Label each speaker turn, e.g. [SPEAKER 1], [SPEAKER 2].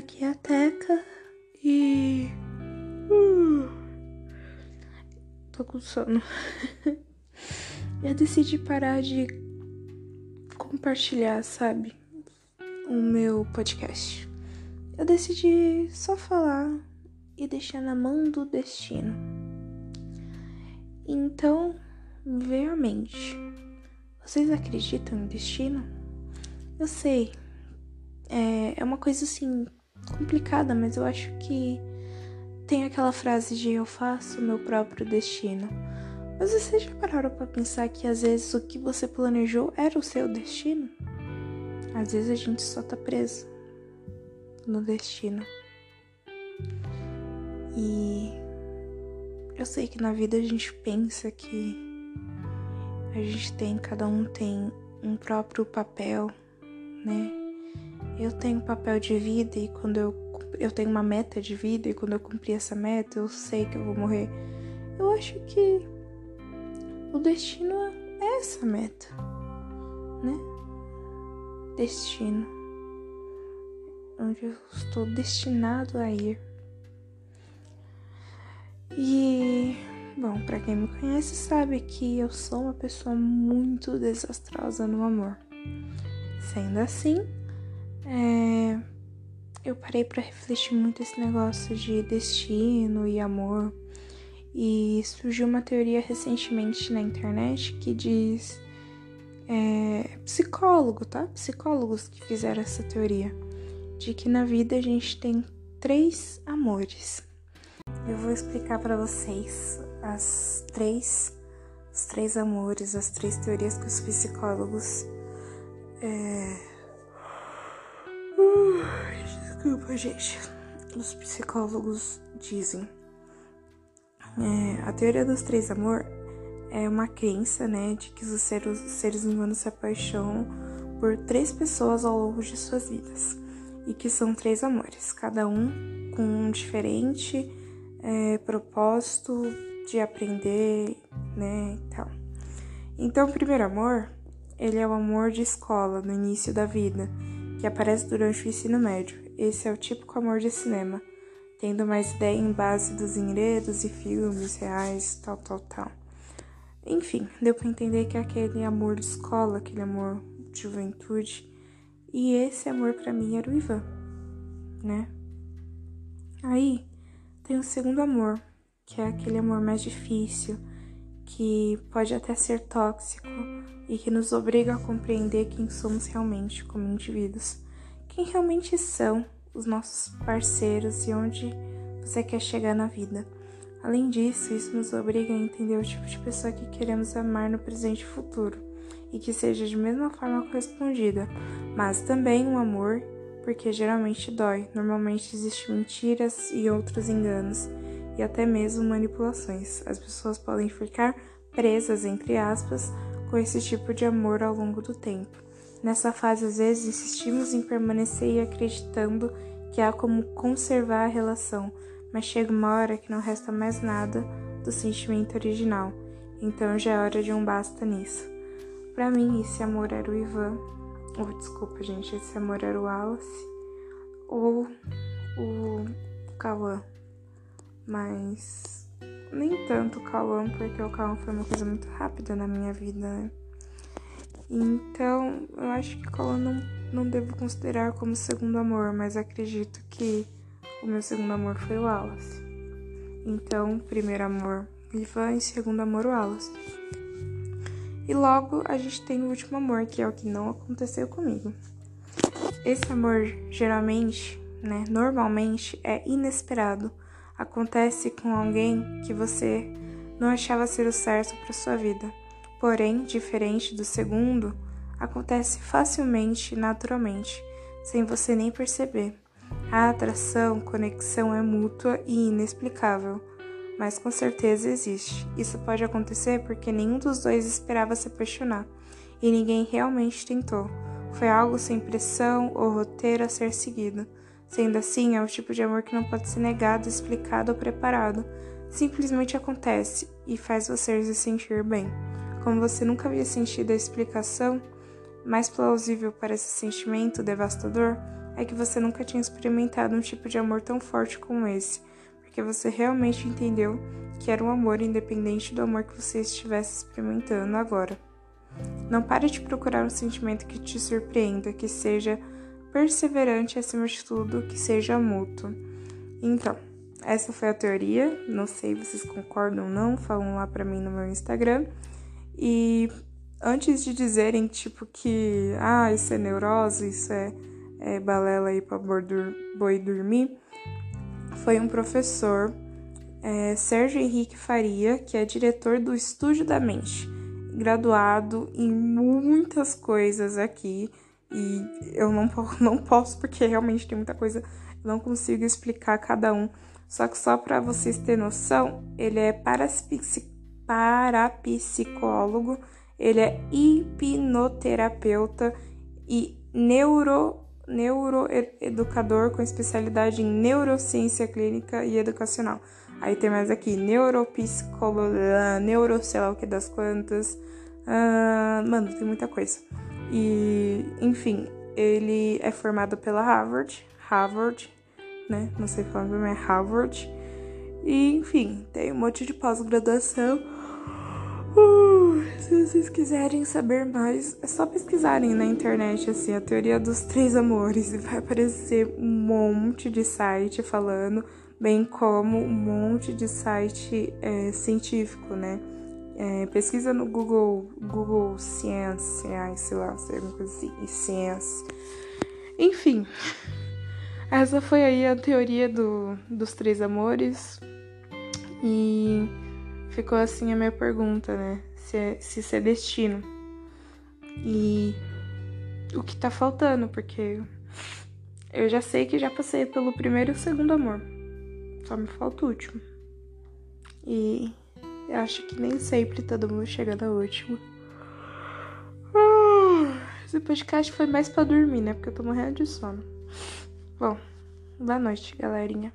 [SPEAKER 1] biblioteca e. Uh, tô com sono. eu decidi parar de compartilhar, sabe? O meu podcast. Eu decidi só falar e deixar na mão do destino. Então, veio à mente. Vocês acreditam em destino? Eu sei, é, é uma coisa assim complicada, mas eu acho que tem aquela frase de eu faço o meu próprio destino. Mas vocês já pararam para pensar que às vezes o que você planejou era o seu destino? Às vezes a gente só tá preso no destino. E eu sei que na vida a gente pensa que a gente tem, cada um tem um próprio papel, né? Eu tenho um papel de vida e quando eu, eu tenho uma meta de vida e quando eu cumprir essa meta eu sei que eu vou morrer. Eu acho que o destino é essa meta, né? Destino. Onde eu estou destinado a ir. E, bom, para quem me conhece sabe que eu sou uma pessoa muito desastrosa no amor. Sendo assim, é, eu parei para refletir muito esse negócio de destino e amor. E surgiu uma teoria recentemente na internet que diz. É, psicólogo, tá? Psicólogos que fizeram essa teoria. De que na vida a gente tem três amores. Eu vou explicar para vocês as três, os três amores, as três teorias que os psicólogos é, Desculpa, gente. Os psicólogos dizem. É, a teoria dos três amor é uma crença, né, de que os seres, os seres humanos se apaixonam por três pessoas ao longo de suas vidas e que são três amores, cada um com um diferente é, propósito de aprender, né, e tal. Então, o primeiro amor, ele é o amor de escola no início da vida que aparece durante o ensino médio. Esse é o típico amor de cinema, tendo mais ideia em base dos enredos e filmes reais, tal, tal, tal. Enfim, deu para entender que é aquele amor de escola, aquele amor de juventude. E esse amor para mim era o Ivan, né? Aí tem o segundo amor, que é aquele amor mais difícil, que pode até ser tóxico e que nos obriga a compreender quem somos realmente como indivíduos, quem realmente são os nossos parceiros e onde você quer chegar na vida. Além disso, isso nos obriga a entender o tipo de pessoa que queremos amar no presente e futuro e que seja de mesma forma correspondida, mas também um amor, porque geralmente dói. Normalmente existem mentiras e outros enganos e até mesmo manipulações. As pessoas podem ficar presas, entre aspas, com esse tipo de amor ao longo do tempo. Nessa fase, às vezes, insistimos em permanecer e acreditando que há como conservar a relação, mas chega uma hora que não resta mais nada do sentimento original, então já é hora de um basta nisso. Para mim, esse amor era o Ivan, ou desculpa, gente, esse amor era o Wallace, ou o Cauã, mas nem tanto o Cauã, porque o Cauã foi uma coisa muito rápida na minha vida, né? Então, eu acho que Cauã não, não devo considerar como segundo amor, mas acredito que o meu segundo amor foi o Wallace. Então, primeiro amor, Ivan, e segundo amor, o Wallace. E logo a gente tem o último amor, que é o que não aconteceu comigo. Esse amor geralmente, né, normalmente é inesperado acontece com alguém que você não achava ser o certo para sua vida. Porém, diferente do segundo, acontece facilmente e naturalmente, sem você nem perceber. A atração, conexão é mútua e inexplicável, mas com certeza existe. Isso pode acontecer porque nenhum dos dois esperava se apaixonar e ninguém realmente tentou. Foi algo sem pressão ou roteiro a ser seguido. Sendo assim, é o tipo de amor que não pode ser negado, explicado ou preparado. Simplesmente acontece e faz você se sentir bem. Como você nunca havia sentido a explicação mais plausível para esse sentimento devastador, é que você nunca tinha experimentado um tipo de amor tão forte como esse, porque você realmente entendeu que era um amor independente do amor que você estivesse experimentando agora. Não pare de procurar um sentimento que te surpreenda, que seja perseverante acima de tudo, que seja mútuo. Então, essa foi a teoria. Não sei se vocês concordam ou não, falam lá pra mim no meu Instagram. E antes de dizerem, tipo, que ah, isso é neurose, isso é, é balela aí pra boi dormir, foi um professor, é, Sérgio Henrique Faria, que é diretor do Estúdio da Mente, graduado em muitas coisas aqui. E eu não, não posso, porque realmente tem muita coisa, não consigo explicar cada um. Só que só para vocês terem noção, ele é parapsicólogo, ele é hipnoterapeuta e neuro neuroeducador com especialidade em neurociência clínica e educacional. Aí tem mais aqui, neuropsicologia, neuro, sei lá o que das quantas. Uh, mano, tem muita coisa. E, enfim, ele é formado pela Harvard, Harvard, né? Não sei falar o é Harvard. E, enfim, tem um monte de pós-graduação. Uh, se vocês quiserem saber mais, é só pesquisarem na internet, assim, a teoria dos três amores. E vai aparecer um monte de site falando, bem como um monte de site é, científico, né? É, pesquisa no Google, Google Science, sei lá, sei uma coisa assim, Science. Enfim, essa foi aí a teoria do, dos três amores. E ficou assim a minha pergunta, né? Se, é, se isso é destino. E o que tá faltando, porque eu já sei que já passei pelo primeiro e o segundo amor. Só me falta o último. E eu acho que nem sempre todo mundo chega na última. Esse podcast foi mais pra dormir, né? Porque eu tô morrendo de sono. Bom, boa noite, galerinha.